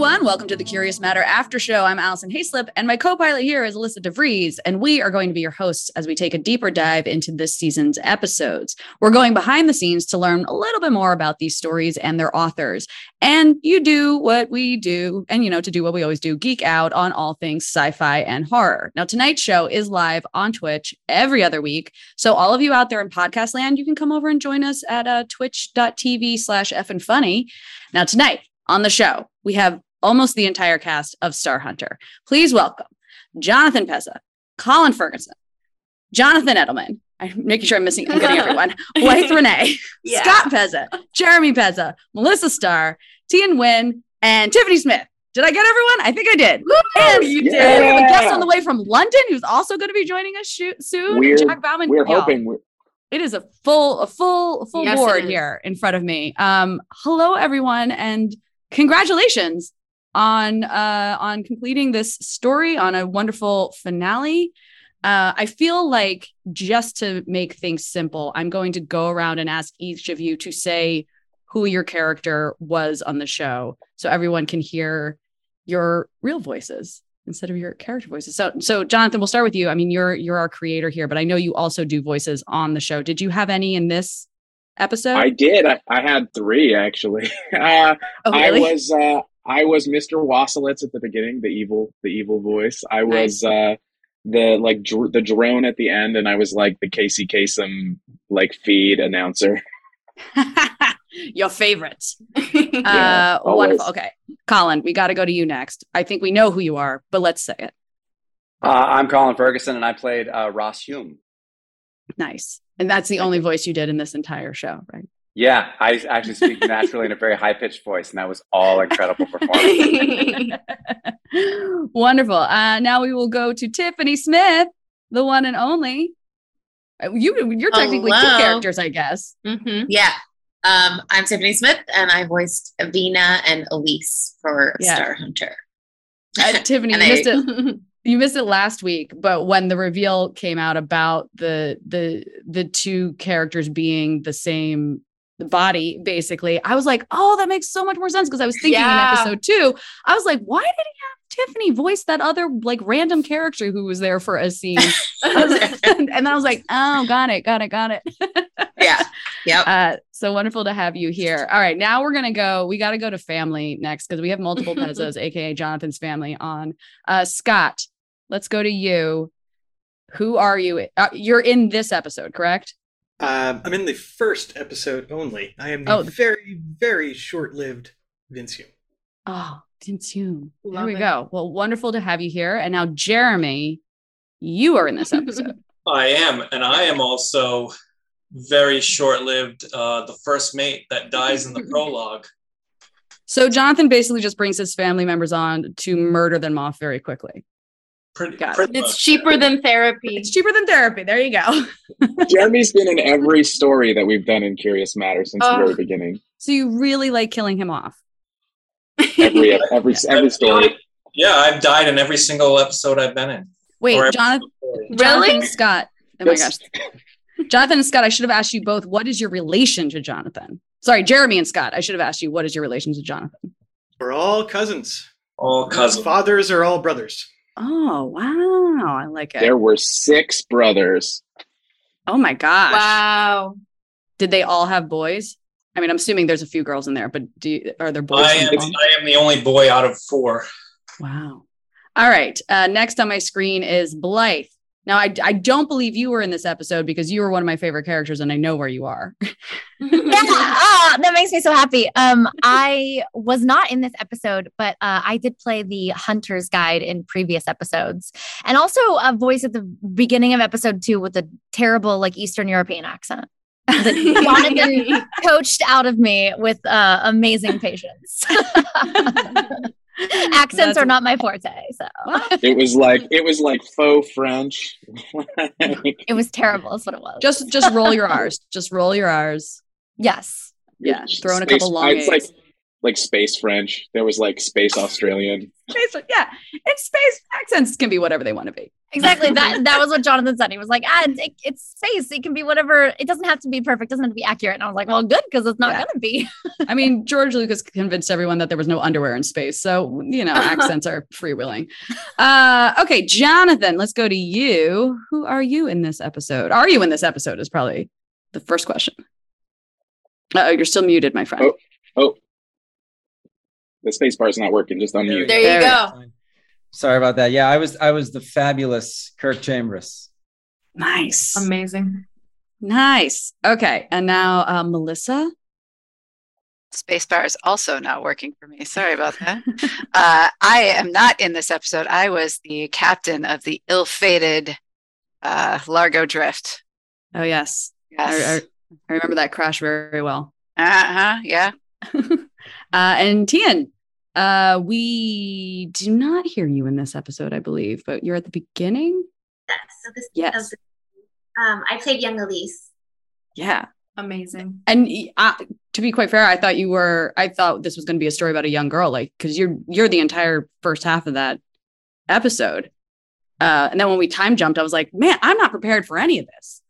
Everyone. Welcome to the Curious Matter After Show. I'm Alison Haislip, and my co pilot here is Alyssa DeVries, and we are going to be your hosts as we take a deeper dive into this season's episodes. We're going behind the scenes to learn a little bit more about these stories and their authors. And you do what we do, and you know, to do what we always do geek out on all things sci fi and horror. Now, tonight's show is live on Twitch every other week. So, all of you out there in podcast land, you can come over and join us at uh, twitch.tv slash effing funny. Now, tonight, on the show, we have almost the entire cast of Star Hunter. Please welcome Jonathan Pezza, Colin Ferguson, Jonathan Edelman. I'm making sure I'm missing, I'm getting everyone. Blythe Renay, yeah. Scott Pezza, Jeremy Pezza, Melissa Starr, Thien Nguyen, and Tiffany Smith. Did I get everyone? I think I did. Woo, and you did. We have a guest on the way from London who's also going to be joining us soon. We're, Jack Bauman. We're hoping. We're- it is a full, a full, full yes, board here in front of me. Um, hello, everyone, and congratulations on uh, on completing this story on a wonderful finale. Uh, I feel like just to make things simple, I'm going to go around and ask each of you to say who your character was on the show, so everyone can hear your real voices instead of your character voices. So, so Jonathan, we'll start with you. I mean, you're you're our creator here, but I know you also do voices on the show. Did you have any in this episode? I did. I, I had three actually. Uh, oh, really? I was uh, I was Mr. Wasselitz at the beginning, the evil, the evil voice. I was uh, the like dr- the drone at the end, and I was like the Casey Kasem like feed announcer. Your favorite. yeah, uh, wonderful. Okay, Colin, we got to go to you next. I think we know who you are, but let's say it. Uh, I'm Colin Ferguson, and I played uh, Ross Hume. Nice, and that's the only voice you did in this entire show, right? Yeah, I actually speak naturally in a very high pitched voice, and that was all incredible performance. Wonderful. Uh, now we will go to Tiffany Smith, the one and only. Uh, you, you're technically Hello. two characters, I guess. Mm-hmm. Yeah. Um, I'm Tiffany Smith, and I voiced Avina and Elise for yeah. Star Hunter. Uh, Tiffany, you I, missed it. you missed it last week, but when the reveal came out about the the the two characters being the same the body basically i was like oh that makes so much more sense because i was thinking yeah. in episode two i was like why did he have tiffany voice that other like random character who was there for a scene? And then i was like oh got it got it got it. Yeah. Yeah uh, so wonderful to have you here. All right now we're gonna go we got to go to family next because we have multiple pezzas aka jonathan's family on. Uh, scott let's go to you. Who are you uh, you're in this episode correct um, I'm in the first episode only. I am the oh, very, very short-lived Vince Hume. Oh, Vince Hume. Love there we it. go. Well, wonderful to have you here. And now, Jeremy, you are in this episode. I am, and I am also very short-lived. Uh, the first mate that dies in the prologue. So Jonathan basically just brings his family members on to murder them off very quickly. Pretty, pretty it's cheaper than therapy. It's cheaper than therapy. There you go. Jeremy's been in every story that we've done in Curious Matter since the very beginning. So you really like killing him off? Every every every story. Yeah, I've died in every single episode I've been in. Wait, Jonathan, Jonathan Scott. Oh my gosh. Jonathan and Scott, I should have asked you both, what is your relation to Jonathan? Sorry, Jeremy and Scott, I should have asked you, what is your relation to Jonathan? We're all cousins. All cousins. Fathers are all brothers. Oh, wow. I like it. There were six brothers. Oh my gosh. Wow. Did they all have boys? I mean, I'm assuming there's a few girls in there, but do you, are there boys? I am, I am the only boy out of four. Wow. All right. Uh, next on my screen is Blythe. Now, I, I don't believe you were in this episode because you were one of my favorite characters and I know where you are. yeah, oh, that makes me so happy. Um, I was not in this episode, but uh, I did play the hunter's guide in previous episodes and also a voice at the beginning of episode two with a terrible, like Eastern European accent. that Jonathan coached out of me with uh, amazing patience. Accents That's are not my forte, so it was like it was like faux French. it was terrible. That's what it was. Just just roll your R's. Just roll your R's. Yes. Yeah. Throw in a couple long. It's like like space French. There was like space Australian. Space, yeah. And space accents can be whatever they want to be. Exactly. That that was what Jonathan said. He was like, ah, it, it's space. It can be whatever. It doesn't have to be perfect. It doesn't have to be accurate. And I was like, well, good because it's not yeah. going to be. I mean, George Lucas convinced everyone that there was no underwear in space. So you know, accents are freewheeling. Uh, okay, Jonathan, let's go to you. Who are you in this episode? Are you in this episode? Is probably the first question. Oh, you're still muted, my friend. Oh, oh. The space bar is not working. Just on unmute. There you there go. Sorry about that. Yeah, I was I was the fabulous Kirk Chambers. Nice. Amazing. Nice. Okay. And now uh, Melissa. Spacebar is also not working for me. Sorry about that. uh, I am not in this episode. I was the captain of the ill-fated uh, Largo Drift. Oh yes, yes. I, I, I remember that crash very well. Uh huh. Yeah. uh, and Thien, uh, we do not hear you in this episode, I believe, but you're at the beginning. Yes. So this yes. um, I played young Elise. Yeah. Amazing. And uh, to be quite fair, I thought you were. I thought this was going to be a story about a young girl, like because you're you're the entire first half of that episode. Uh, and then when we time jumped, I was like, man, I'm not prepared for any of this.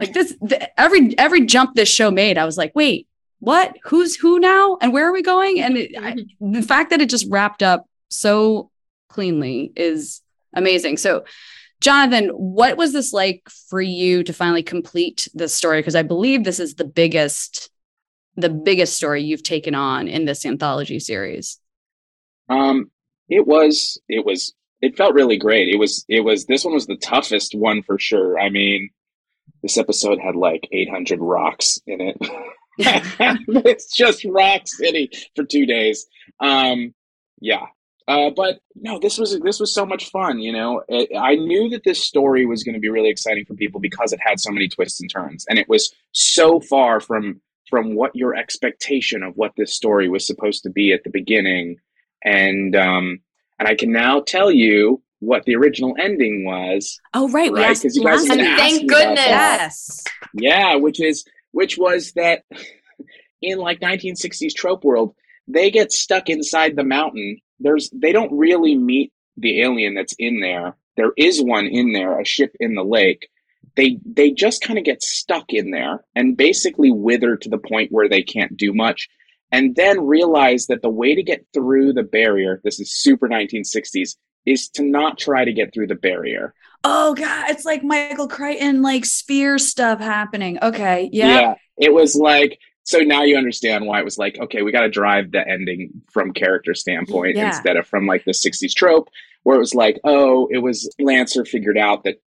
Like this, the, every every jump this show made, I was like, wait, what? Who's who now? And where are we going? And it, I, mm-hmm. the fact that it just wrapped up so cleanly is amazing. So jonathan what was this like for you to finally complete this story? Because i believe this is the biggest the biggest story you've taken on in this anthology series. Um it was it was it felt really great. It was it was this one was the toughest one for sure. I mean this episode had like 800 rocks in it it's just Rock City for two days. Um, yeah. Uh, but no, this was this was so much fun. You know, it, I knew that this story was going to be really exciting for people because it had so many twists and turns, and it was so far from from what your expectation of what this story was supposed to be at the beginning. And um, and I can now tell you what the original ending was. Oh, right, right? Because you guys thank goodness. Yes. Yeah, which is which was that in like 1960s trope world, they get stuck inside the mountain. There's they don't really meet the alien that's in there. There is one in there, a ship in the lake. They they just kind of get stuck in there and basically wither to the point where they can't do much. And then realize that the way to get through the barrier, this is super 1960s, is to not try to get through the barrier. Oh god, it's like Michael Crichton like sphere stuff happening. Okay, yeah. Yeah, it was like so now you understand why it was like okay we got to drive the ending from character standpoint yeah. instead of from like the 60s trope where it was like oh it was lancer figured out that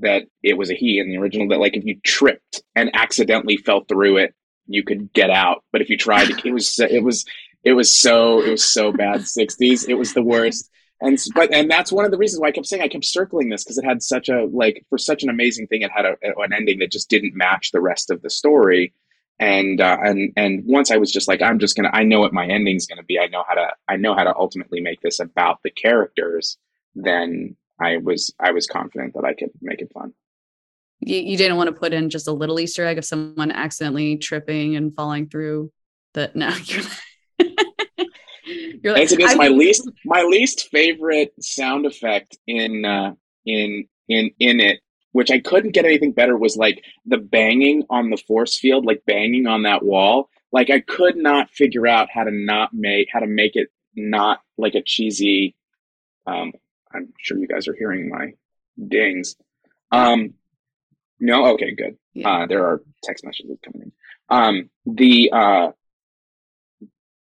that it was a he in the original that like if you tripped and accidentally fell through it you could get out but if you tried it was it was it was so it was so bad 60s it was the worst and but and that's one of the reasons why I kept saying I kept circling this because it had such a like for such an amazing thing it had a, an ending that just didn't match the rest of the story and uh, and and once I was just like I'm just gonna I know what my ending's gonna be I know how to I know how to ultimately make this about the characters then I was I was confident that I could make it fun. You, you didn't want to put in just a little Easter egg of someone accidentally tripping and falling through the no. You're like, As it is my least my least favorite sound effect in uh, in in in it, which I couldn't get anything better, was like the banging on the force field, like banging on that wall. Like I could not figure out how to not make how to make it not like a cheesy. Um, I'm sure you guys are hearing my dings. Um, no, okay, good. Yeah. Uh, there are text messages coming in. Um, the uh,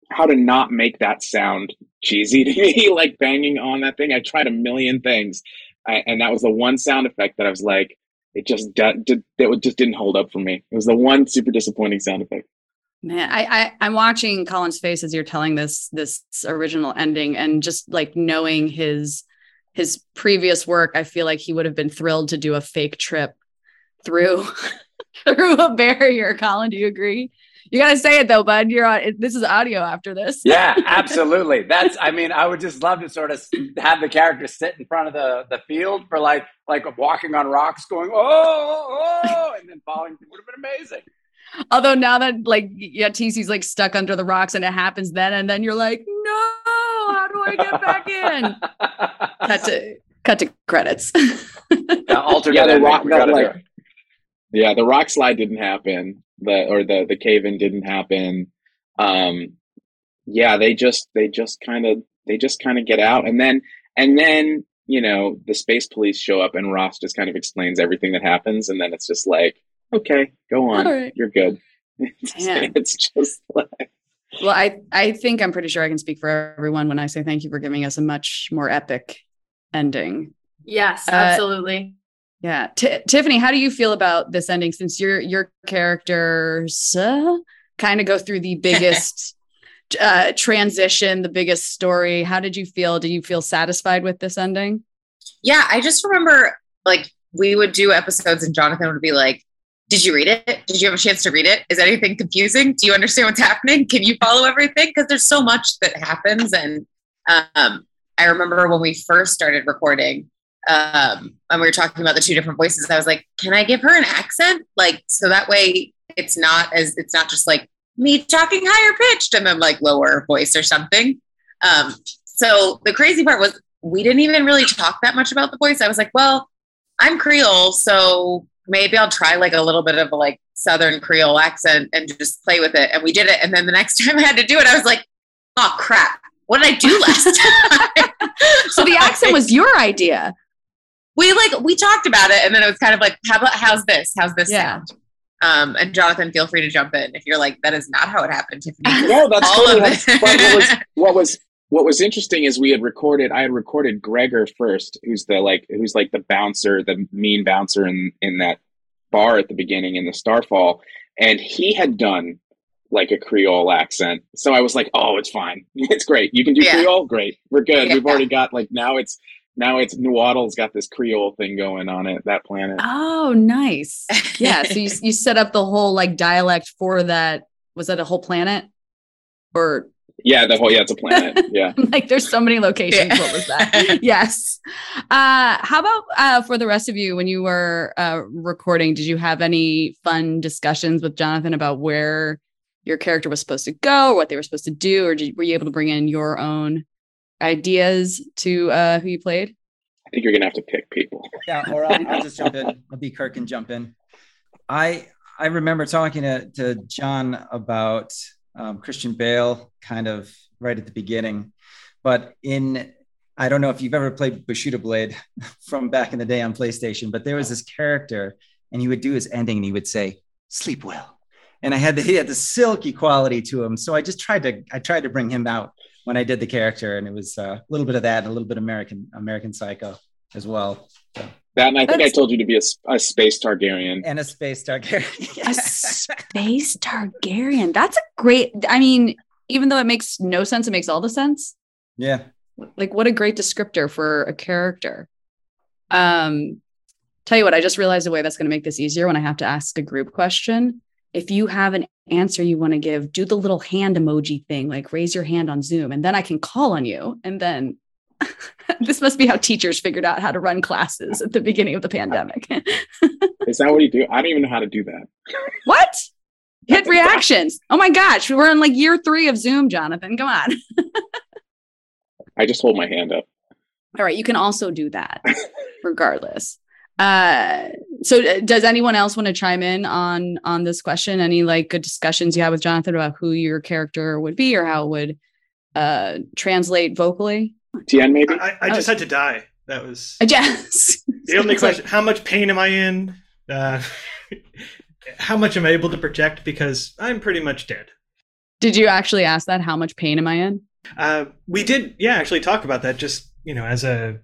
how to not make that sound cheesy to me, like banging on that thing. I tried a million things, I, and that was the one sound effect that I was like, it just did, it just didn't hold up for me. It was the one super disappointing sound effect. Man, I, I I'm watching Colin's face as you're telling this this original ending, and just like knowing his his previous work, I feel like he would have been thrilled to do a fake trip through through a barrier. Colin, do you agree? You gotta say it though, bud. You're on. This is audio after this. yeah, absolutely. That's. I mean, I would just love to sort of have the character sit in front of the the field for like like walking on rocks, going oh oh, oh and then falling. It would have been amazing. Although now that like yeah, TC's like stuck under the rocks and it happens then, and then you're like, no, how do I get back in? cut to cut to credits. yeah, yeah, the rock, like, yeah, the rock slide didn't happen the or the the cave in didn't happen. Um, yeah, they just they just kind of they just kind of get out, and then and then you know the space police show up, and Ross just kind of explains everything that happens, and then it's just like, okay, go on, right. you're good. It's, it's just like. Well, I I think I'm pretty sure I can speak for everyone when I say thank you for giving us a much more epic ending. Yes, absolutely. Yeah, T- Tiffany, how do you feel about this ending? Since your your characters uh, kind of go through the biggest uh, transition, the biggest story. How did you feel? Do you feel satisfied with this ending? Yeah, I just remember like we would do episodes, and Jonathan would be like, "Did you read it? Did you have a chance to read it? Is anything confusing? Do you understand what's happening? Can you follow everything? Because there's so much that happens." And um, I remember when we first started recording um, and we were talking about the two different voices, I was like, can I give her an accent? Like, so that way it's not as, it's not just like me talking higher pitched and then like lower voice or something. Um, so the crazy part was we didn't even really talk that much about the voice. I was like, well, I'm Creole, so maybe I'll try like a little bit of a like Southern Creole accent and just play with it. And we did it. And then the next time I had to do it, I was like, oh crap, what did I do last time? so the accent was your idea we like we talked about it and then it was kind of like how about how's this how's this yeah. sound um, and Jonathan, feel free to jump in if you're like, that is not how it happened. Tiffany. No, that's totally. what was what was what was interesting is we had recorded. I had recorded Gregor first, who's the like who's like the bouncer, the mean bouncer in in that bar at the beginning in the Starfall, and he had done like a Creole accent. So I was like, oh, it's fine, it's great. You can do yeah. Creole, great. We're good. Yeah. We've already got like now it's now it's Nawaddle's got this Creole thing going on it, that planet. Oh, nice. Yeah. so you, you set up the whole like dialect for that. Was that a whole planet? Or yeah, the whole yeah, it's a planet. Yeah. like there's so many locations. Yeah. What was that? yes. Uh how about uh for the rest of you when you were uh recording, did you have any fun discussions with Jonathan about where your character was supposed to go or what they were supposed to do? Or did, were you able to bring in your own ideas to uh, who you played? I think you're gonna have to pick people. Yeah, or I'll, I'll just jump in. I'll be Kirk and jump in. I I remember talking to, to John about um, Christian Bale kind of right at the beginning, but in I don't know if you've ever played Bushido Blade from back in the day on PlayStation, but there was this character, and he would do his ending, and he would say, "Sleep well," and I had the, he had the silky quality to him, so I just tried to I tried to bring him out when I did the character, and it was uh, a little bit of that, and a little bit American American Psycho as well. So. That, and I think That's... I told you to be a, a space Targaryen and a space Targaryen. a space Targaryen. That's a great. I mean, even though it makes no sense, it makes all the sense. Yeah. Like what a great descriptor for a character. Um, tell you what, I just realized a way that's going to make this easier when I have to ask a group question if you have an answer you want to give, do the little hand emoji thing, like raise your hand on Zoom, and then I can call on you. And then this must be how teachers figured out how to run classes at the beginning of the pandemic. Is that what you do? I don't even know how to do that. What? Hit reactions. Oh my gosh, we're in like year three of Zoom, Jonathan. Come on. I just hold my hand up. All right, you can also do that, regardless. Uh, so uh, does anyone else want to chime in on on this question? Any like good discussions you had with Jonathan about who your character would be or how it would uh translate vocally? Thien, maybe. I, I just oh. had to die. That was yes. The only question: like, How much pain am I in? Uh, how much am I able to project? Because I'm pretty much dead. Did you actually ask that? How much pain am I in? Uh, we did, yeah, actually talk about that. Just you know, as a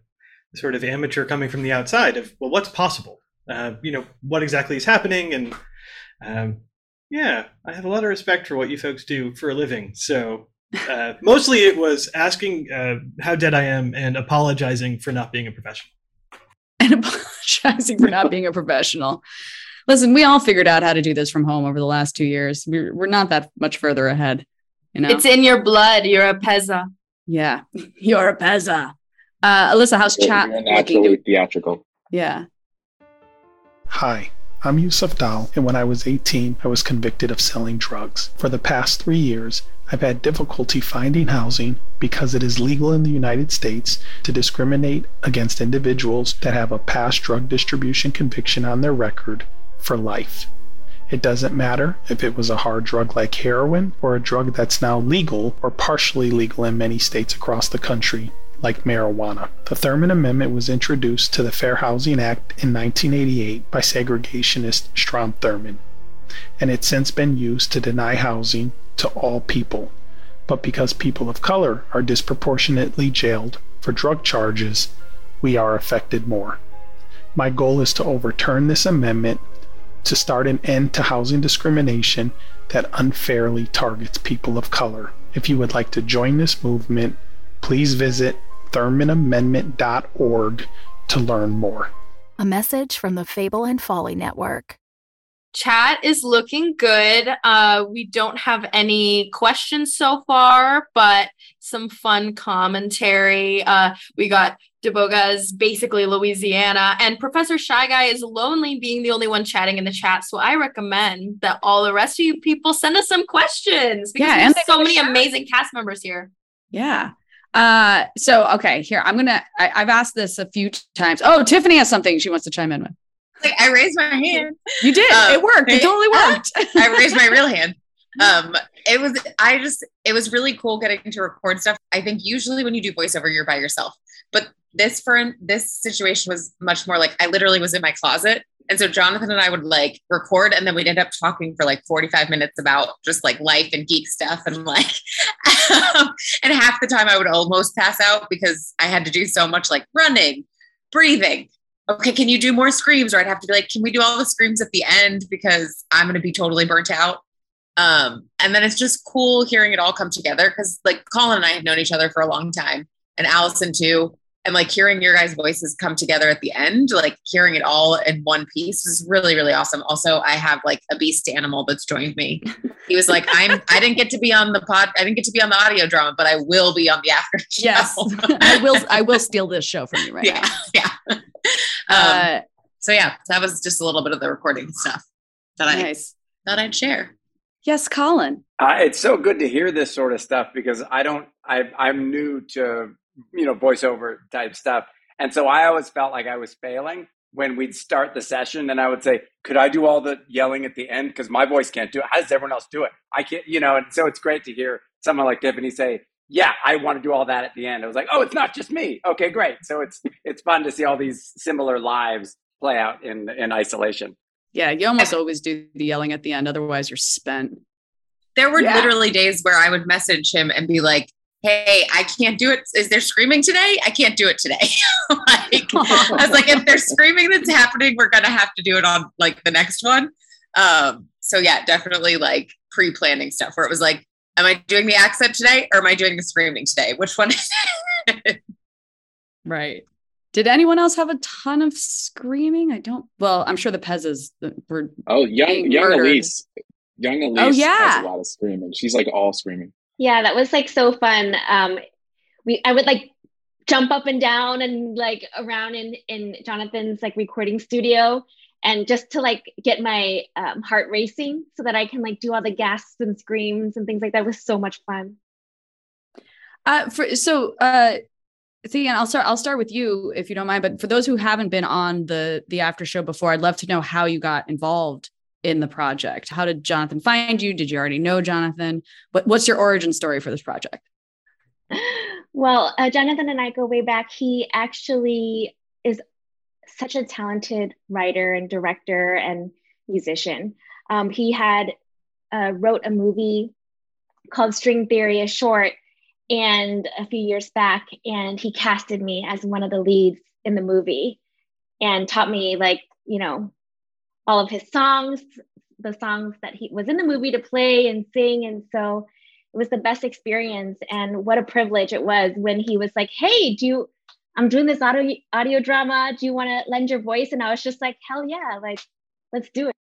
sort of amateur coming from the outside of well, what's possible? Uh, you know, what exactly is happening, and um, yeah, I have a lot of respect for what you folks do for a living. So uh, mostly it was asking uh, how dead I am and apologizing for not being a professional. And apologizing for not being a professional. Listen, we all figured out how to do this from home over the last two years. We're, we're not that much further ahead. You know, it's in your blood. You're a pezza. Yeah, you're a pezza. Uh, Alyssa, how's chat? You're naturally theatrical. Yeah. Hi. I'm Yusuf Dal, and when I was 18, I was convicted of selling drugs. For the past three years, I've had difficulty finding housing because it is legal in the United States to discriminate against individuals that have a past drug distribution conviction on their record for life. It doesn't matter if it was a hard drug like heroin or a drug that's now legal or partially legal in many states across the country, like marijuana. The Thurmond Amendment was introduced to the Fair Housing Act in 1988 by segregationist Strom Thurmond, and it's since been used to deny housing to all people. But because people of color are disproportionately jailed for drug charges, we are affected more. My goal is to overturn this amendment to start an end to housing discrimination that unfairly targets people of color. If you would like to join this movement, please visit ThurmondAmendment.org to learn more. A message from the Fable and Folly Network. Chat is looking good. Uh, we don't have any questions so far, but some fun commentary. Uh, we got Deboga's basically Louisiana, and Professor Shy Guy is lonely being the only one chatting in the chat. So I recommend that all the rest of you people send us some questions because yeah, and so many amazing cast members here. Yeah. Uh, so okay, here I'm gonna. I, I've asked this a few times. Oh, Tiffany has something she wants to chime in with. Like I raised my hand. You did. Um, it worked. It totally worked. I raised my real hand. Um, it was. I just. It was really cool getting to record stuff. I think usually when you do voiceover, you're by yourself, but this for this situation was much more like I literally was in my closet and so Jonathan and I would like record and then we'd end up talking for like 45 minutes about just like life and geek stuff. And like, and half the time I would almost pass out because I had to do so much like running, breathing. Okay, can you do more screams? Or I'd have to be like, can we do all the screams at the end because I'm going to be totally burnt out. Um, and then it's just cool hearing it all come together because like Colin and I have known each other for a long time and Allison too and like hearing your guys' voices come together at the end, like hearing it all in one piece is really, really awesome. Also, I have like a beast animal that's joined me. He was like, I'm I didn't get to be on the pod, I didn't get to be on the audio drama, but I will be on the after show. Yes. I will I will steal this show from you right yeah, now. Yeah. Um, uh, so yeah, that was just a little bit of the recording stuff that I nice. thought I'd share. Yes, Colin. Uh, it's so good to hear this sort of stuff because I don't I I'm new to you know, voiceover type stuff. And so I always felt like I was failing when we'd start the session and I would say, could I do all the yelling at the end? Because my voice can't do it. How does everyone else do it? I can't, you know, and so it's great to hear someone like Tiffany say, yeah, I want to do all that at the end. I was like, oh, it's not just me. Okay, great. So it's it's fun to see all these similar lives play out in in isolation. Yeah, you almost always do the yelling at the end. Otherwise, you're spent. There were yeah. literally days where I would message him and be like, hey, I can't do it. Is there screaming today? I can't do it today. like, I was like, if there's screaming that's happening, we're gonna have to do it on like the next one. Um, so yeah, definitely like pre-planning stuff where it was like, am I doing the accent today or am I doing the screaming today? Which one is it? right. Did anyone else have a ton of screaming? I don't. Well, I'm sure the Pezzas were. Oh, young young murdered. Elise, young Elise oh, yeah. has a lot of screaming. She's like all screaming. Yeah, that was like so fun. Um, we I would like jump up and down and like around in in Jonathan's like recording studio and just to like get my um, heart racing so that I can like do all the gasps and screams and things like that was so much fun. Uh, for so uh, Thien, I'll start. I'll start with you if you don't mind. But for those who haven't been on the the after show before, I'd love to know how you got involved in the project. How did Jonathan find you? Did you already know Jonathan? What What's your origin story for this project? Well, uh, Jonathan and I go way back. He actually is such a talented writer and director and musician. Um, he had uh, wrote a movie called String Theory, a short, and a few years back, and he casted me as one of the leads in the movie, and taught me like you know all of his songs, the songs that he was in the movie to play and sing, and so it was the best experience. And what a privilege it was when he was like, "Hey, do you?" I'm doing this audio audio drama. Do you want to lend your voice? And I was just like, hell yeah, like let's do it.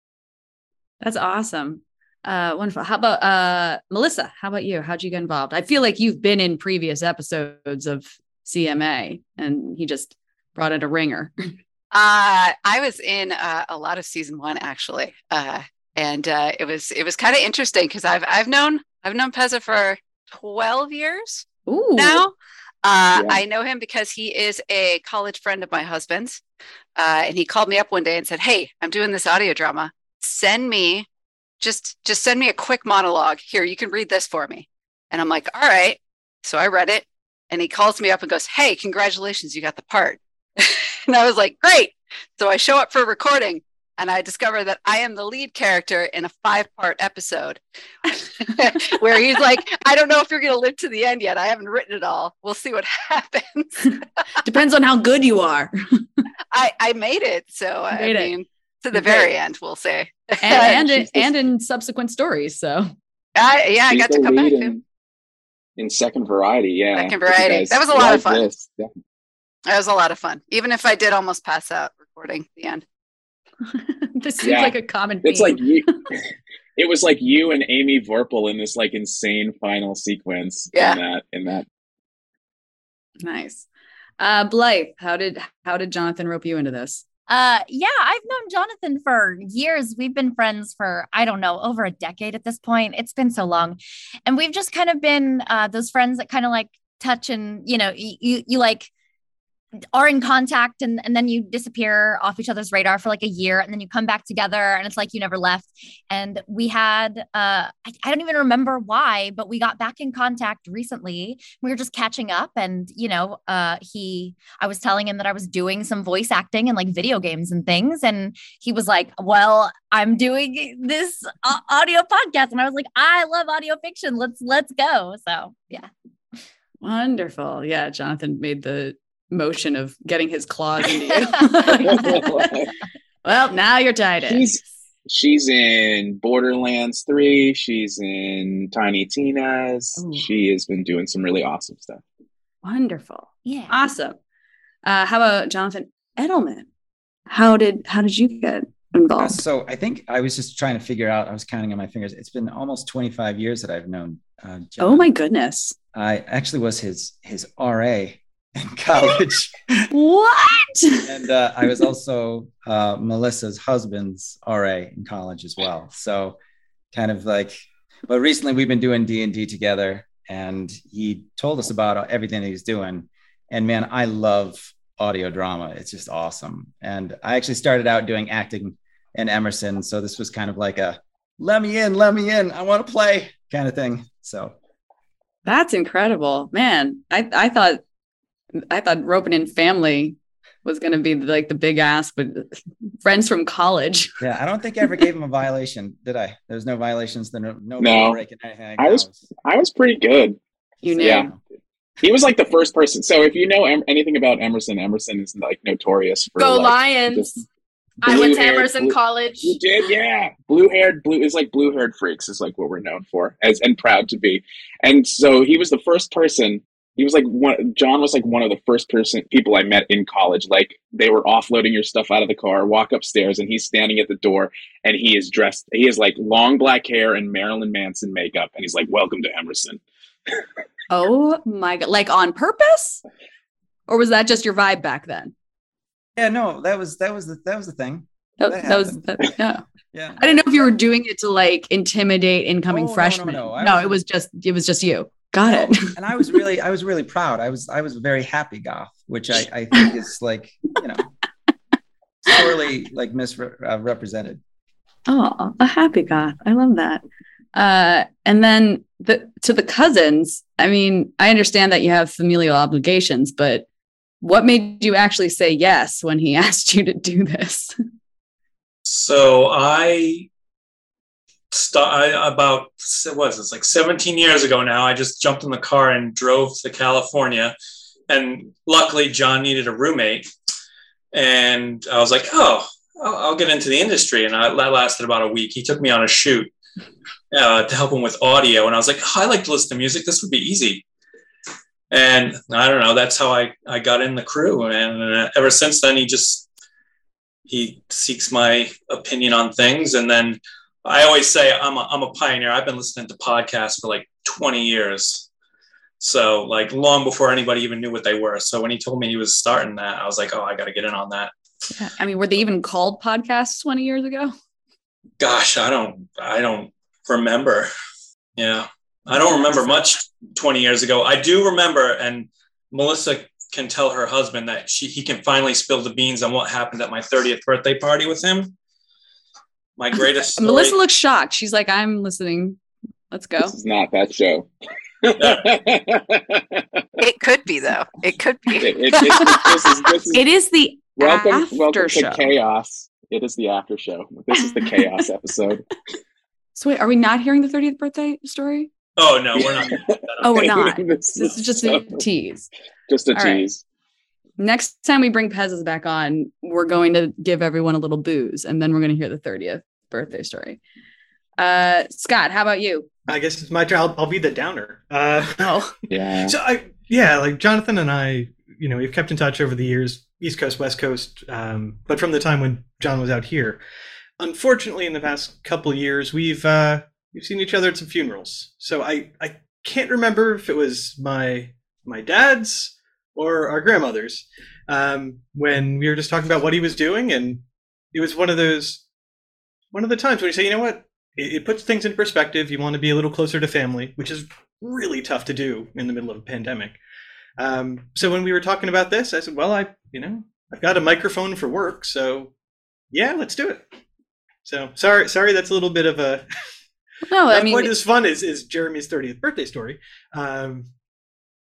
That's awesome. Uh, wonderful. How about uh, Melissa? How about you? How'd you get involved? I feel like you've been in previous episodes of CMA, and he just brought it a ringer. Uh, I was in uh, a lot of season one actually, uh, and uh, it was it was kind of interesting because I've I've known I've known Pezza for twelve years Ooh. now. Uh, Yeah. I know him because he is a college friend of my husband's. Uh, and he called me up one day and said, Hey, I'm doing this audio drama. Send me just just send me a quick monologue. Here, you can read this for me. And I'm like, all right. So I read it. And he calls me up and goes, Hey, congratulations, you got the part. and I was like, Great. So I show up for recording and I discover that I am the lead character in a five part episode where he's like, I don't know if you're going to live to the end yet. I haven't written it all. We'll see what happens. Depends on how good you are. I, I made it. So I Made it. mean, to the very end, we'll say. and and, in, and in subsequent stories. So I, yeah, I got to come back to in, in second variety. Yeah, Second Variety. guys That was a lot of fun. this, definitely. That was a lot of fun, even if I did almost pass out recording the end. this seems Yeah. like a common. It's like you. it was like you and Amy Vorpal in this like insane final sequence. Yeah. In that. In that. nice. Uh, Blythe, how did how did Jonathan rope you into this? Uh, yeah, I've known Jonathan for years. We've been friends for, I don't know, over a decade at this point. It's been so long. And we've just kind of been uh, those friends that kind of like touch and, you know, you, you, you like are in contact and, and then you disappear off each other's radar for like a year and then you come back together and it's like you never left. And we had, uh, I, I don't even remember why, but we got back in contact recently. We were just catching up and, you know, uh, he, I was telling him that I was doing some voice acting and like video games and things. And he was like, well, I'm doing this audio podcast. And I was like, I love audio fiction. Let's, let's go. So yeah. Wonderful. Yeah, Jonathan made the motion of getting his claws into you. well, now you're tied in. She's she's in Borderlands Three. She's in Tiny Tina's. She has been doing some really awesome stuff. Wonderful. Yeah. Awesome. Uh, how about Jonathan Edelman? How did how did you get involved? So I think I was just trying to figure out. I was counting on my fingers. It's been almost 25 years that I've known. Uh, John. Oh my goodness. I actually was his his RA in college. what? and uh, I was also uh, Melissa's husband's RA in college as well. So kind of like, but recently we've been doing D and D together, and he told us about everything he's doing. And man, I love audio drama. It's just awesome. And I actually started out doing acting in Emerson, so this was kind of like a let me in, let me in, I want to play kind of thing. So That's incredible, man. I I thought I thought roping in family was going to be like the big ass, but friends from college. yeah, I don't think I ever gave him a violation, did I? There was no violations, there no no, No. breaking anything. I was I was pretty good. You knew. Yeah. He was like the first person. So if you know em- anything about Emerson, Emerson is like notorious for Go like, Lions. I went to Emerson blue- College. You did, yeah. Blue haired, blue is like blue haired freaks is like what we're known for, as and proud to be. And so he was the first person. He was like one. John was like one of the first person people I met in college. Like they were offloading your stuff out of the car, walk upstairs, and he's standing at the door, and he is dressed. He has like long black hair and Marilyn Manson makeup, and he's like, "Welcome to Emerson." Oh my god! Like on purpose? or was that just your vibe back then? Yeah, no, that was that was the that was the thing. That, that, that was that, yeah. yeah. I didn't know if you were doing it to like intimidate incoming Oh, freshmen. no, No, no. I it was- was just it was just you. Got it. and I was really, I was really proud. I was, I was a very happy goth, which I, I think is like, you know, sorely like misrepresented. Oh, a happy goth. I love that. Uh, and then the to the cousins. I mean, I understand that you have familial obligations, but what made you actually say yes when he asked you to do this? So I, st- I about what was this like 17 years ago now? I just jumped in the car and drove to California, and luckily John needed a roommate, and I was like, oh, I'll, I'll get into the industry, and I, that lasted about a week. He took me on a shoot uh, to help him with audio, and I was like, oh, I like to listen to music. This would be easy. And I don't know. That's how I, I got in the crew, and uh, ever since then, he just he seeks my opinion on things and then i always say i'm a, I'm a pioneer. I've been listening to podcasts for like 20 years. So like long before anybody even knew what they were. So when he told me he was starting that i was like oh i got to get in on that. Yeah. I mean, were they even called podcasts 20 years ago? gosh i don't i don't remember. Yeah i don't remember much 20 years ago. I do remember and melissa can tell her husband that she he can finally spill the beans on what happened at my 30th birthday party with him my greatest story. Melissa looks shocked. She's like, I'm listening. Let's go. This is not that show. It could be though. It could be. It- it- it- this is- this is- It is the welcome, after welcome show. to chaos. It is the after show. This is the chaos episode. So wait, are we not hearing the 30th birthday story? oh no we're not Oh, we're not. this, This is just a tease. just a All right. tease. Next time we bring Pez's back on, we're going to give everyone a little booze, and then we're going to hear the 30th birthday story. Uh, Scott, how about you? I guess it's my turn. I'll, I'll be the downer. Uh, oh, yeah. So I, yeah, like Jonathan and I, you know, we've kept in touch over the years, East Coast, West Coast. Um, but from the time when John was out here, unfortunately, in the past couple years, we've uh, we've seen each other at some funerals. So I I can't remember if it was my my dad's or our grandmother's um, when we were just talking about what he was doing, and it was one of those one of the times when you say, you know what, it, it puts things in perspective. You want to be a little closer to family, which is really tough to do in the middle of a pandemic. Um, so when we were talking about this, I said, well, I, you know, I've got a microphone for work, so yeah, let's do it. So sorry, sorry, that's a little bit of a No, I mean- quite as fun as, as Jeremy's 30th birthday story. Um,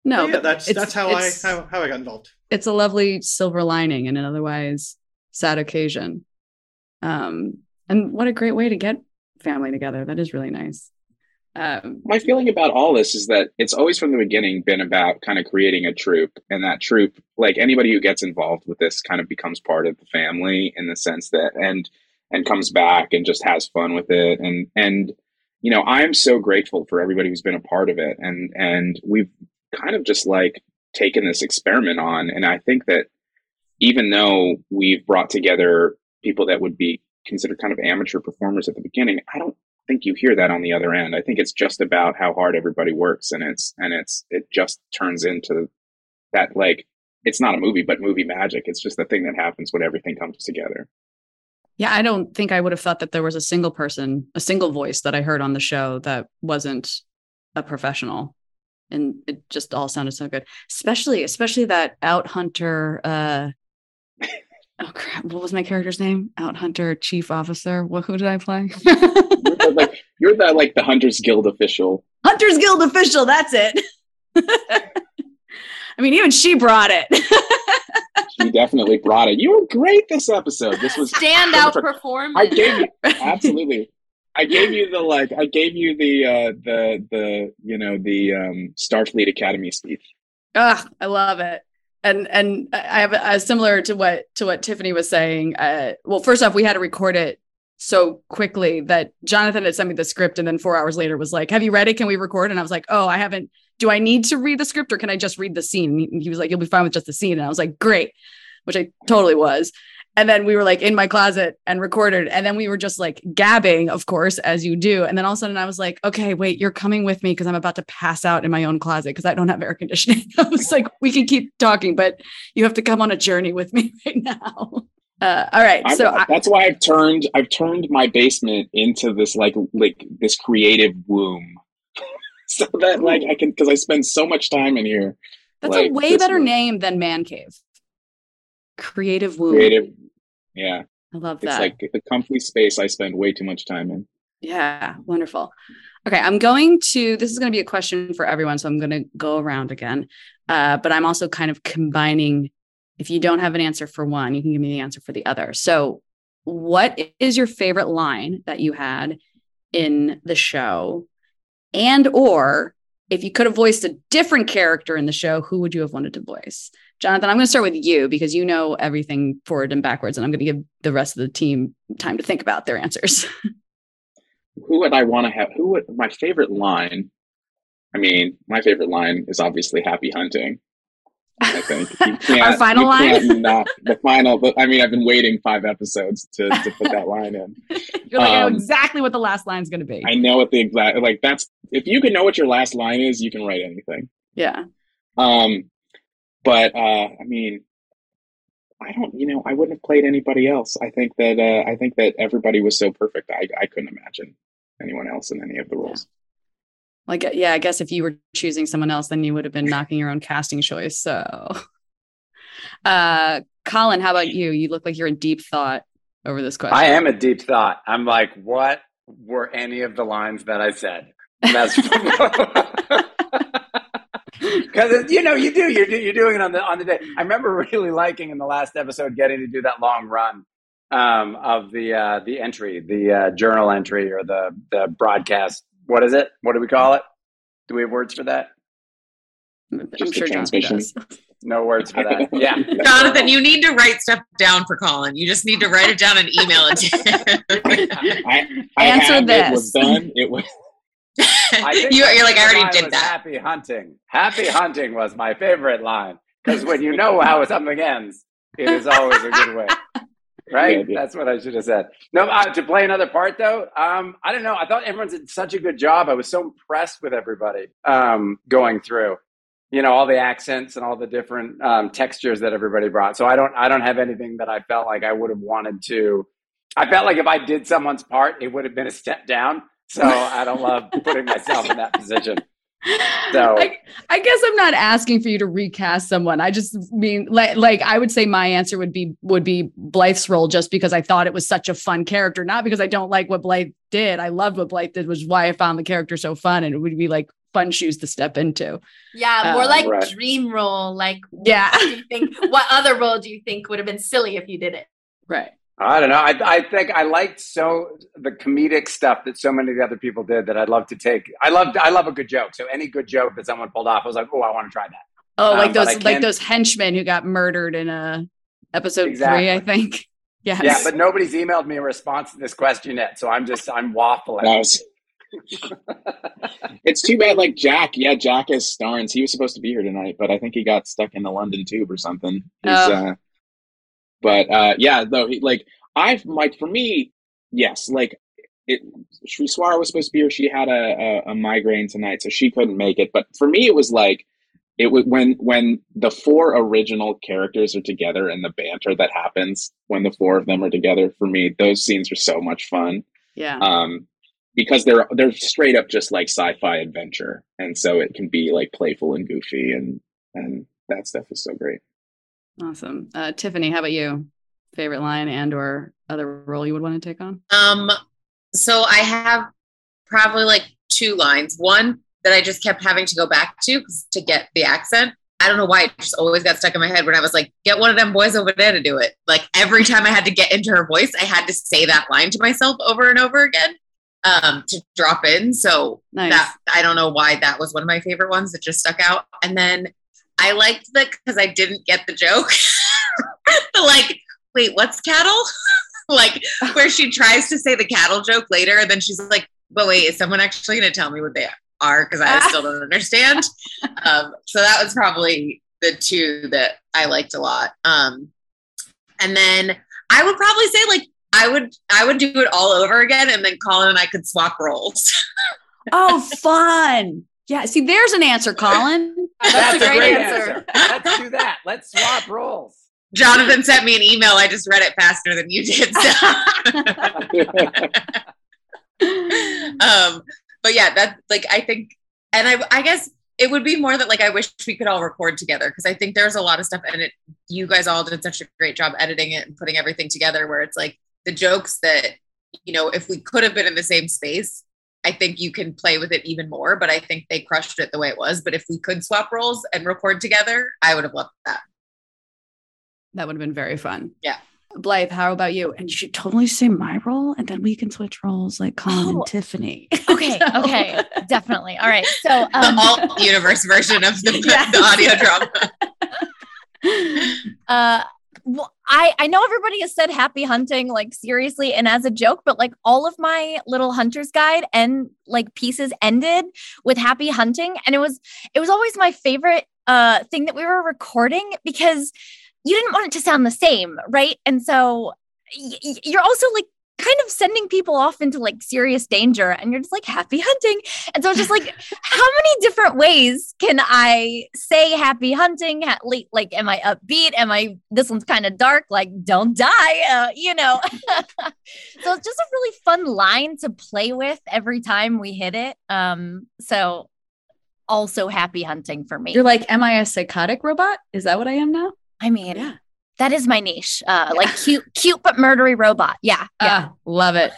No, but yeah, but that's it's- that's how I how, how I got involved. it's a lovely silver lining in an otherwise sad occasion. Um, and what a great way to get family together. That is really nice. Um, My feeling about all this is that it's always from the beginning been about kind of creating a troop, and that troop, like anybody who gets involved with this, kind of becomes part of the family in the sense that and and comes back and just has fun with it, and and you know I'm so grateful for everybody who's been a part of it, and and we've kind of just like taken this experiment on, and I think that even though we've brought together people that would be considered kind of amateur performers at the beginning, I don't think you hear that on the other end. I think it's just about how hard everybody works and it's and it's it just turns into that like it's not a movie but movie magic. It's just the thing that happens when everything comes together. yeah, I don't think I would have thought that there was a single person, a single voice that I heard on the show that wasn't a professional. And it just all sounded so good. Especially, especially that out hunter uh oh crap, what was my character's name? Out hunter chief officer. What who did I play? You're the, like you're the like the Hunters Guild official. Hunters Guild official, that's it. I mean, even she brought it. She definitely brought it. You were great this episode. This was Standout performance. I gave you absolutely. I gave you the like. I gave you the uh the the you know the um Starfleet Academy speech. Ugh, I love it. And and I have a, similar to what to what Tiffany was saying. Uh, well, first off, we had to record it so quickly that Jonathan had sent me the script, and then four hours later was like, "Have you read it? Can we record?" And I was like, "Oh, I haven't. Do I need to read the script, or can I just read the scene?" And he was like, "You'll be fine with just the scene." And I was like, "Great," which I totally was. And then we were like in my closet and recorded. And then we were just like gabbing, of course, as you do. And then all of a sudden I was like, okay, wait, you're coming with me because I'm about to pass out in my own closet because I don't have air conditioning. I was like, we can keep talking, but you have to come on a journey with me right now. Uh, all right. I'm, so I, that's why I've turned I've turned my basement into this like like this creative womb. so that like I can because I spend so much time in here. that's like, a way better room. name than man cave. Creative womb. Creative. Yeah. I love that. It's like the comfy space I spend way too much time in. Yeah, wonderful. Okay, I'm going to, this is going to be a question for everyone. So I'm going to go around again. Uh, but I'm also kind of combining, if you don't have an answer for one, you can give me the answer for the other. So, what is your favorite line that you had in the show? And, or if you could have voiced a different character in the show, who would you have wanted to voice? Jonathan, I'm going to start with you because you know everything forward and backwards, and I'm going to give the rest of the team time to think about their answers. Who would I want to have? Who would my favorite line? I mean, my favorite line is obviously "Happy Hunting." I think Our final line? not- the final. But I mean, I've been waiting five episodes to to put that line in. You're like, I know Um, exactly what the last line's going to be. I know what the exact like. That's if you can know what your last line is, you can write anything. yeah. Um, but uh, I mean, I don't. You know, I wouldn't have played anybody else. I think that uh, I think that everybody was so perfect. I I couldn't imagine anyone else in any of the roles. Like, yeah, I guess if you were choosing someone else, then you would have been knocking your own casting choice. So, uh, Colin, how about you? You look like you're in deep thought over this question. I am a deep thought. I'm like, what were any of the lines that I said? That's because you know you do you're do- you're doing it on the on the day. I remember really liking in the last episode getting to do that long run um, of the uh, the entry, the uh, journal entry or the the broadcast. What is it? What do we call it? Do we have words for that? I'm Just the sure Jonathan transmission. does. No words for that. Yeah, Jonathan, you need to write stuff down for Colin. You just need to write it down and email it to him. I, I Answer have, It was done. It was. You- you're like, I already did that. Happy hunting. Happy hunting was my favorite line because when you know how something ends, it is always a good way. Right? Yeah. That's what I should have said. No, uh, to play another part though, um, I don't know. I thought everyone did such a good job. I was so impressed with everybody um, going through. You know all the accents and all the different um, textures that everybody brought. So I don't, I don't have anything that I felt like I would have wanted to. I felt like if I did someone's part, it would have been a step down. So I don't love putting myself in that position. So I, I guess I'm not asking for you to recast someone. I just mean like like I would say my answer would be would be Blythe's role just because I thought it was such a fun character, not because I don't like what Blythe did. I loved what Blythe did, which is why I found the character so fun, and it would be like fun shoes to step into. Yeah, more Uh, like right. dream role. Like, Yeah. what do you think? What other role do you think would have been silly if you did it? Right. I don't know. I, I think I liked so the comedic stuff that so many of the other people did that I'd love to take. I love I love a good joke. So any good joke that someone pulled off, I was like, oh, I want to try that. Oh, Um, like those like those henchmen who got murdered in a episode Exactly. three, I think. Yes. Yeah, but nobody's emailed me a response to this question yet, so I'm just I'm waffling. That was- it's too bad. Like Jack, yeah, Jack as Starnes. He was supposed to be here tonight, but I think he got stuck in the London Tube or something. He's, Oh. uh, but uh, yeah, though, he, like I've like for me, yes, like it. Shriswara was supposed to be here. She had a, a a migraine tonight, so she couldn't make it. But for me, it was like it was when when the four original characters are together and the banter that happens when the four of them are together. For me, those scenes are so much fun yeah. um, because they're they're straight up just like sci-fi adventure, and so it can be like playful and goofy, and and that stuff is so great. Awesome. Uh Tiffany, how about you? Favorite line and or other role you would want to take on? Um, so I have probably like two lines. One that I just kept having to go back to to get the accent. I don't know why it just always got stuck in my head when I was like, get one of them boys over there to do it. Like every time I had to get into her voice, I had to say that line to myself over and over again um, to drop in. So Nice. that I don't know why that was one of my favorite ones that just stuck out. And then I liked the because I didn't get the joke. the like, wait, what's cattle? like where she tries to say the cattle joke later, and then she's like, "But wait, is someone actually going to tell me what they are? Because I still don't understand." Um, so that was probably the two that I liked a lot. Um, and then I would probably say like I would I would do it all over again and then Colin and I could swap roles. oh, fun. Yeah, see, there's an answer, Colin. That's, That's a great, great answer. answer. Let's do that. Let's swap roles. Jonathan sent me an email. I just read it faster than you did. So. um, but yeah, that like I think, and I I guess it would be more that like I wish we could all record together because I think there's a lot of stuff and it you guys all did such a great job editing it and putting everything together where it's like the jokes that you know if we could have been in the same space I think you can play with it even more but I think they crushed it the way it was but if we could swap roles and record together I would have loved that that would have been very fun yeah Blythe, how about you? And you should totally say my role, and then we can switch roles like Colin oh, and Tiffany. Okay, so. okay, definitely. All right, so um, the all universe version of the, yes. the audio drama. uh, well, I I know everybody has said happy hunting like seriously and as a joke, but like all of my little hunter's guide and like pieces ended with happy hunting, and it was it was always my favorite uh thing that we were recording because you didn't want it to sound the same, right? And so y- you're also like kind of sending people off into like serious danger and you're just like happy hunting. And so it's just like how many different ways can i say happy hunting? Like am i upbeat? Am i this one's kind of dark like don't die uh, you know? So it's just a really fun line to play with every time we hit it um so also happy hunting for me. You're like am i a psychotic robot? Is that what i am now? I mean, yeah. That is my niche. Uh, yeah. Like cute, cute but murdery robot. Yeah, yeah, uh, love it,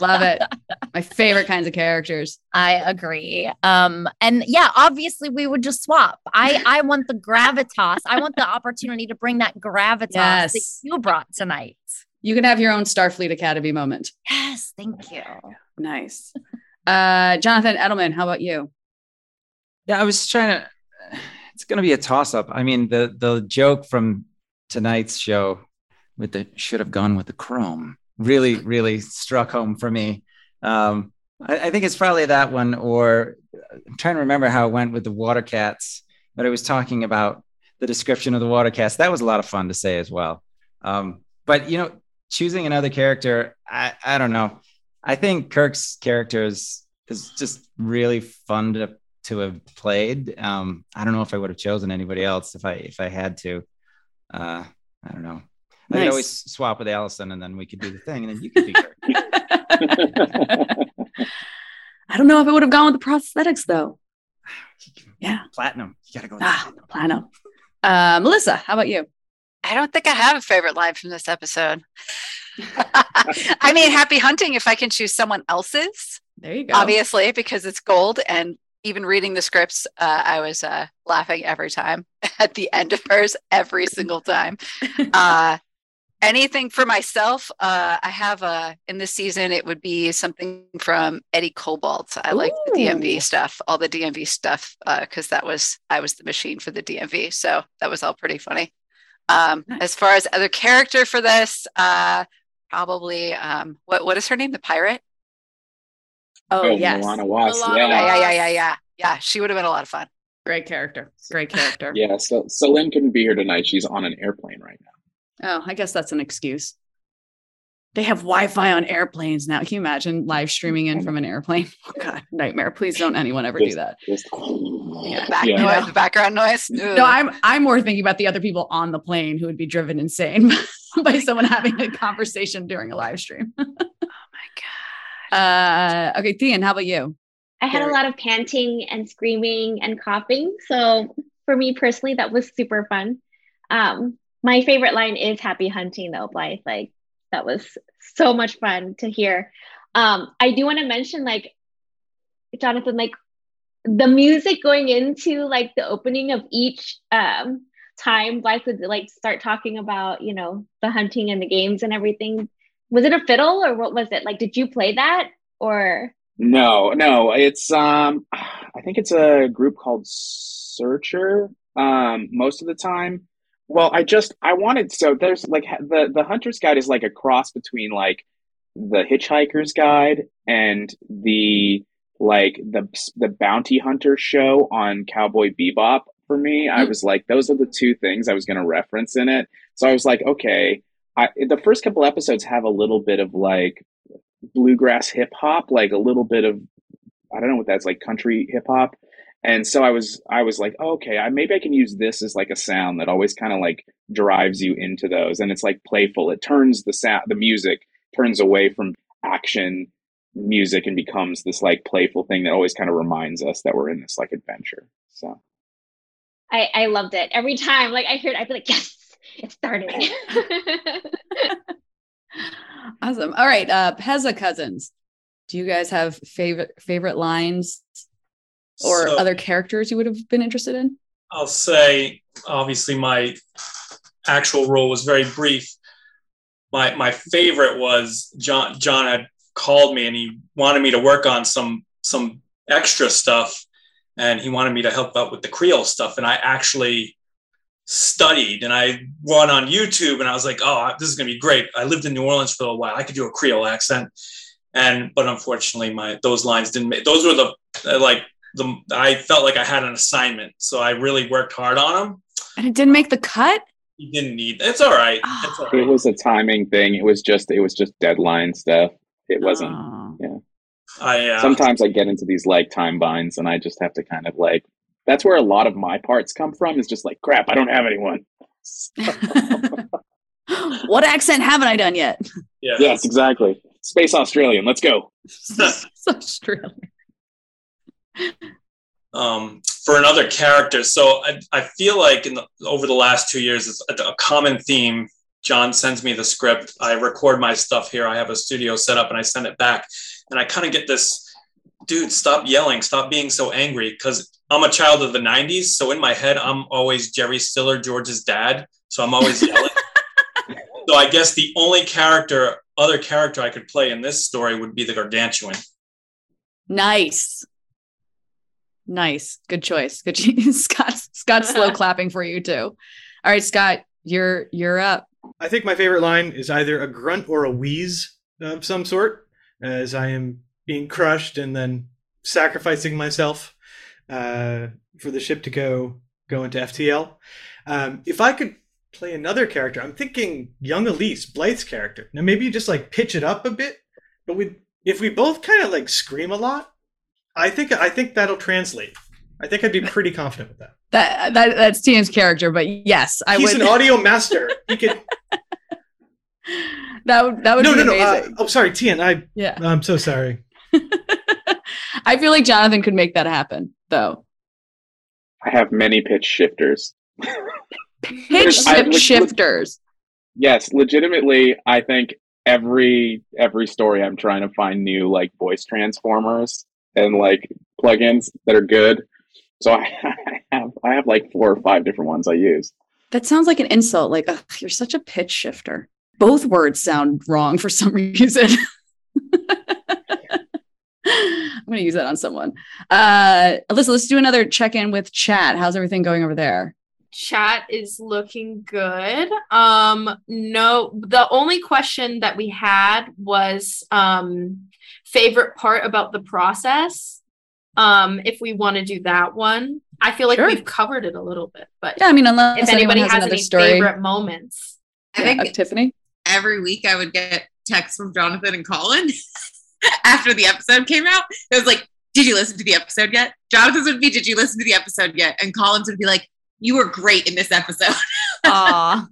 love it. My favorite kinds of characters. I agree. Um, and yeah, obviously we would just swap. I I want the gravitas. I want the opportunity to bring that gravitas yes. that you brought tonight. You can have your own Starfleet Academy moment. Yes, thank you. Nice. Uh, Jonathan Edelman, how about you? Yeah, I was trying to it's going to be a toss up. I mean, the the joke from tonight's show with the should have gone with the chrome really really struck home for me. Um, I, I, think it's probably that one, or I'm trying to remember how it went with the water cats, but I was talking about the description of the water cats. That was a lot of fun to say as well. Um, but you know, choosing another character, I, I don't know. I think Kirk's character is, is just really fun to to have played. Um, I don't know if I would have chosen anybody else if I if I had to. Uh, I don't know. Nice. I could always swap with Alison, and then we could do the thing, and then you could be Kirk. I don't know if I would have gone with the prosthetics though. Yeah, platinum. You gotta go with ah, platinum. Uh, Melissa, how about you? I don't think I have a favorite line from this episode. I mean, happy hunting if I can choose someone else's. There you go. Obviously, because it's gold and even reading the scripts, uh, I was uh, laughing every time at the end of hers, every single time. Uh, anything for myself, uh, I have a in this season. It would be something from Eddie Cobalt. I like the DMV stuff, all the DMV stuff, because uh, that was I was the machine for the DMV, so that was all pretty funny. Um, as far as other character for this, uh, probably um, what what is her name? The pirate. Oh, oh yes. Milana Wass. Milana yeah. yeah, yeah, yeah, yeah, yeah. She would have been a lot of fun. Great character. Great character. yeah. So Celine couldn't be here tonight. She's on an airplane right now. Oh, I guess that's an excuse. They have Wi-Fi on airplanes now. Can you imagine live streaming in from an airplane? Oh God, nightmare! Please don't anyone ever just, do that. Just, yeah, back yeah. Noise, the background noise. Ugh. No, I'm I'm more thinking about the other people on the plane who would be driven insane by someone having a conversation during a live stream. My god. Uh, okay, Thien, how about you? I had a lot of panting and screaming and coughing. So for me personally, that was super fun. Um, my favorite line is happy hunting though, Blythe. Like that was so much fun to hear. Um, I do want to mention like Jonathan, like the music going into like the opening of each um time Blythe would like start talking about, you know, the hunting and the games and everything was it a fiddle or what was it? Like, did you play that or? No, no, it's um, I think it's a group called Searcher. Um, most of the time. Well, I just I wanted so there's like the the Hunter's Guide is like a cross between like the Hitchhiker's Guide and the like the the Bounty Hunter show on Cowboy Bebop. For me, mm-hmm. I was like, those are the two things I was going to reference in it. So I was like, okay, I, the first couple episodes have a little bit of like bluegrass hip hop, like a little bit of I don't know what that's like country hip hop. And so I was I was like, oh, okay, I, maybe I can use this as like a sound that always kind of like drives you into those, and it's like playful. It turns the sound, the music turns away from action music and becomes this like playful thing that always kind of reminds us that we're in this like adventure. So I I loved it every time. Like I heard, I'd be like, yes, it's starting. awesome. All right, uh, Pezza cousins. Do you guys have favorite favorite lines or so, other characters you would have been interested in? I'll say, obviously, my actual role was very brief. My my favorite was John. John had called me and he wanted me to work on some some extra stuff, and he wanted me to help out with the Creole stuff. And I actually studied and I went on YouTube and I was like, oh, this is gonna be great. I lived in New Orleans for a while. I could do a Creole accent, and but unfortunately, my those lines didn't make. Those were the uh, like the I felt like I had an assignment, so I really worked hard on them. And it didn't make the cut. You didn't need. It's all right. Ah. It's all right. It was a timing thing. It was just it was just deadline stuff. It wasn't. Oh. Yeah. I uh, sometimes I get into these like time binds, and I just have to kind of like. That's where a lot of my parts come from. Is just like crap. I don't have anyone. what accent haven't I done yet? Yeah. Yes, exactly. Space Australian. Let's go. Space Australian um, for another character. So I, I feel like in the, over the last two years, it's a, a common theme. John sends me the script. I record my stuff here. I have a studio set up and I send it back. And I kind of get this, dude, stop yelling, stop being so angry. Because I'm a child of the 90s. So in my head, I'm always Jerry Stiller, George's dad. So I'm always yelling. so I guess the only character, other character I could play in this story would be the gargantuan. Nice. Nice. Good choice. Good choice. Scott Scott's slow clapping for you too. All right, Scott, you're you're up. I think my favorite line is either a grunt or a wheeze of some sort, as I am being crushed and then sacrificing myself uh, for the ship to go go into FTL. Um, if I could play another character, I'm thinking young Elise, Blythe's character. Now maybe you just like pitch it up a bit, but we if we both kind of like scream a lot, I think I think that'll translate. I think I'd be pretty confident with that. That, that that's Thien's character, but yes, I He's would. an audio master. He could. that would that would no be no amazing. no. Uh, oh, sorry, Thien. I yeah. I'm so sorry. I feel like Jonathan could make that happen, though. I have many pitch shifters. pitch I, shifters. Yes, legitimately, I think every every story I'm trying to find new like voice transformers and like plugins that are good. So I, have I have like four or five different ones I use. That sounds like an insult. Like ugh, you're such a pitch shifter. Both words sound wrong for some reason. I'm going to use that on someone. Uh, Alyssa, let's do another check in with chat. How's everything going over there? Chat is looking good. Um, no, the only question that we had was um, favorite part about the process. Um, if we want to do that one, I feel like sure. we've covered it a little bit. But yeah, I mean, unless if anybody has, has any story. favorite moments, I think uh, Tiffany. Every week, I would get texts from Jonathan and Colin after the episode came out. It was like, "Did you listen to the episode yet?" Jonathan's would be, "Did you listen to the episode yet?" And Colin's would be like, "You were great in this episode." Aww.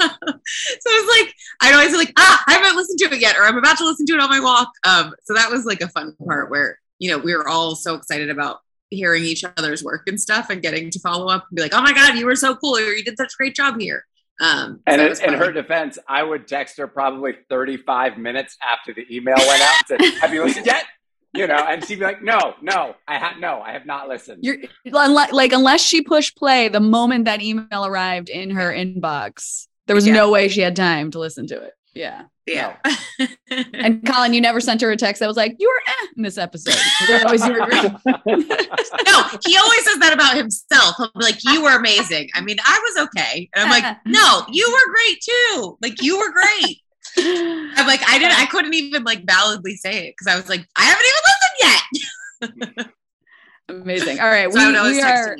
so was like I'd always be like, ah, I haven't listened to it yet, or I'm about to listen to it on my walk. Um, so that was like a fun part where you know we were all so excited about hearing each other's work and stuff, and getting to follow up and be like, oh my god, you were so cool, or you did such a great job here. Um, and in, in, her defense, I would text her probably 35 minutes after the email went out. And say, Have you listened yet? You know, and she'd be like, "No, no, I have no, I have not listened." You're like, unless she pushed play the moment that email arrived in her inbox, there was yeah. no way she had time to listen to it. Yeah. Yeah. and Colin, you never sent her a text that was like, you were eh in this episode. always no, he always says that about himself. He'll be like, you were amazing. I mean, I was okay. And I'm like, no, you were great too. Like, you were great. I'm like, I didn't, I couldn't even like validly say it because I was like, I haven't even listened yet. Amazing. All right. So we, we are,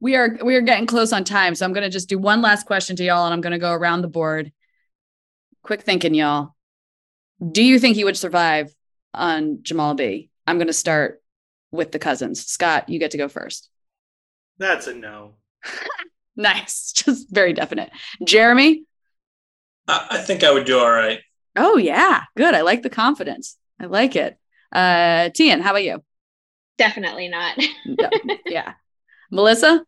we are we are getting close on time so i'm going to just do one last question to y'all and i'm going to go around the board quick thinking, y'all. Do you think he would survive on Jamal B? I'm going to start with the cousins. Scott, you get to go first. That's a no. nice. Just very definite. Jeremy? I, I think I would do all right. Oh, yeah. Good. I like the confidence. I like it. Uh, Thien, how about you? Definitely not. no. Yeah. Melissa?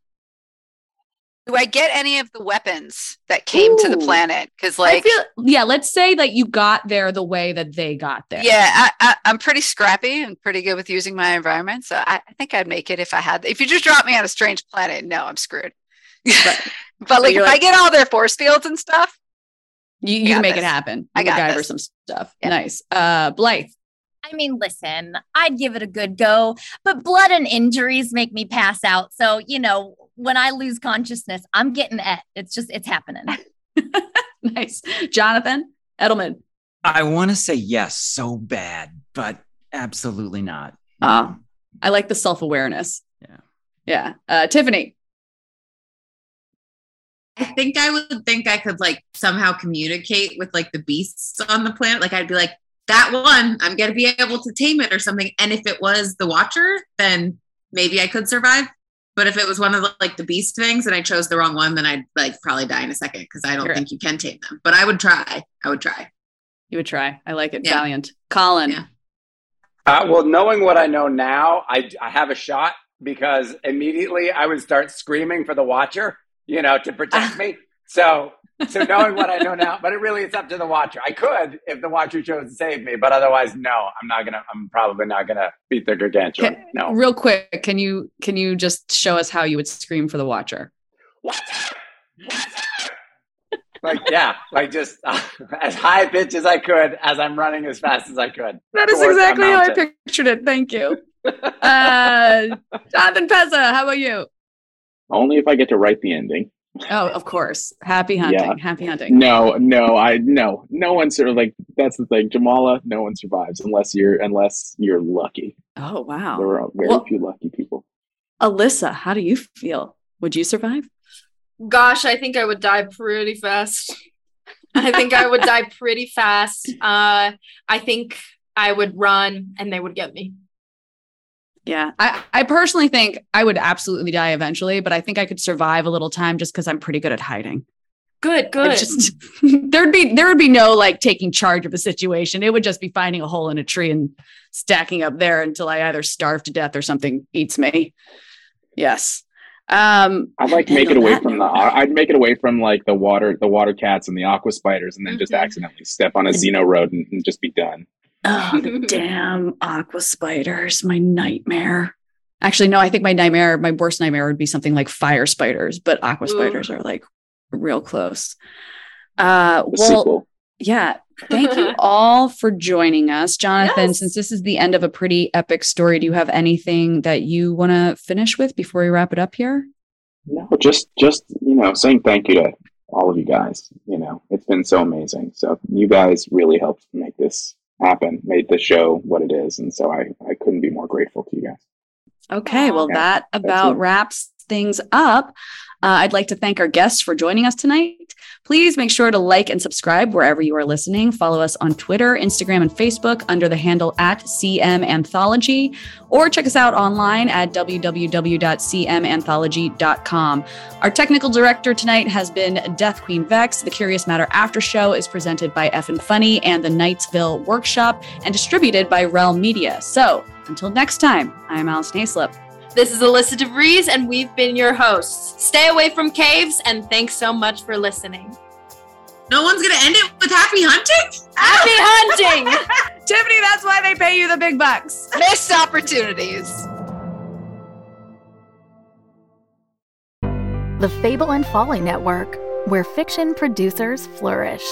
Do I get any of the weapons that came Ooh. to the planet? Because, like, feel, yeah, let's say that you got there the way that they got there. Yeah, I, am pretty scrappy and pretty good with using my environment, so I, I, think I'd make it if I had. If you just drop me on a strange planet, no, I'm screwed. But, but like, if like, I get all their force fields and stuff, you, you can make this. it happen. You I got MacGyver some stuff. Yeah. Nice. Uh, Blythe. I mean, listen, I'd give it a good go, but blood and injuries make me pass out. So, you know, when I lose consciousness, I'm getting it. It's just, it's happening. nice. Jonathan Edelman. I want to say yes so bad, but absolutely not. Uh, I like the self awareness. Yeah. Yeah. Uh, Tiffany. I think I would think I could like somehow communicate with like the beasts on the planet. Like I'd be like, that one, I'm gonna be able to tame it or something. And if it was the Watcher, then maybe I could survive. But if it was one of the, like the beast things and I chose the wrong one, then I'd like probably die in a second because I don't sure. think you can tame them. But I would try. I would try. You would try. I like it. Yeah. Valiant. Colin. Yeah. Uh, well, knowing what I know now, I, I have a shot because immediately I would start screaming for the Watcher, you know, to protect me. So so knowing what I know now, but it really it's up to the watcher. I could if the watcher chose to save me, but otherwise, no, I'm not gonna. I'm probably not gonna beat the gargantuan. Can, no. Real quick, can you can you just show us how you would scream for the watcher? like yeah, like just uh, as high pitch as I could as I'm running as fast as I could. That is exactly how I pictured it. Thank you, uh, Jonathan Pezza. How about you? Only if I get to write the ending. Oh, of course. Happy hunting. Yeah. Happy hunting. No, no, I no, no one sort of like that's the thing. Jamala, no one survives unless you're unless you're lucky. Oh wow. There are very well, few lucky people. Alyssa, how do you feel? Would you survive? Gosh, I think I would die pretty fast. I think I would die pretty fast. Uh I think I would run and they would get me. Yeah. I, I personally think I would absolutely die eventually, but I think I could survive a little time just because I'm pretty good at hiding. Good, good. Just, there'd be there would be no like taking charge of a situation. It would just be finding a hole in a tree and stacking up there until I either starve to death or something eats me. Yes. Um I'd like to make it away from the I'd make it away from like the water the water cats and the aqua spiders and then mm-hmm. just accidentally step on a Xeno road and, and just be done. Oh, damn aqua spiders, my nightmare. Actually, no, I think my nightmare, my worst nightmare would be something like fire spiders, but aqua Ooh. spiders are like real close. Uh, the well, sequel. yeah. Thank you all for joining us. Jonathan, yes. since this is the end of a pretty epic story, do you have anything that you want to finish with before we wrap it up here? No, just, just, you know, saying thank you to all of you guys. You know, it's been so amazing. So you guys really helped make this happen, made the show what it is. And so I, I couldn't be more grateful to you guys. Okay. Well, yeah, that about wraps things up. Uh, I'd like to thank our guests for joining us tonight. Please make sure to like and subscribe wherever you are listening. Follow us on Twitter, Instagram, and Facebook under the handle at CM Anthology, or check us out online at www.cmanthology.com. Our technical director tonight has been Death Queen Vex. The Curious Matter After Show is presented by F and Funny and the Knightsville Workshop and distributed by Realm Media. So until next time, I'm Alison Haislip. This is Alyssa DeVries, and we've been your hosts. Stay away from caves, and thanks so much for listening. No one's gonna end it with happy hunting? Happy hunting! Tiffany, that's why they pay you the big bucks. Missed opportunities. The Fable and Folly Network, where fiction producers flourish.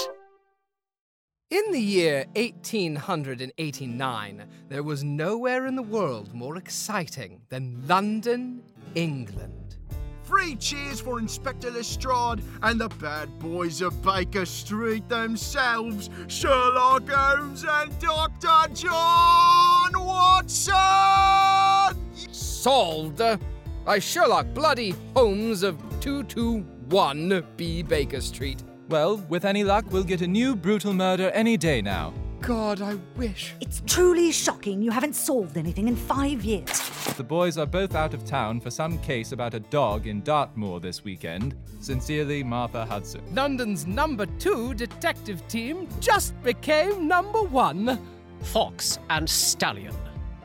In the year 1889, there was nowhere in the world more exciting than London, England. Three cheers for Inspector Lestrade and the bad boys of Baker Street themselves, Sherlock Holmes and Dr. John Watson! Solved by Sherlock Bloody Holmes of 221 B Baker Street. Well, with any luck, we'll get a new brutal murder any day now. God, I wish. It's truly shocking you haven't solved anything in five years. The boys are both out of town for some case about a dog in Dartmoor this weekend. Sincerely, Martha Hudson. London's number two detective team just became number one. Fox and Stallion.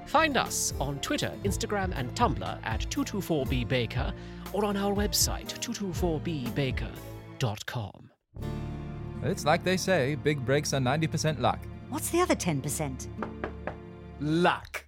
Find us on Twitter, Instagram, and Tumblr at 224bbaker or on our website, 224bbaker.com. It's like they say big breaks are 90% luck. What's the other 10%? Luck.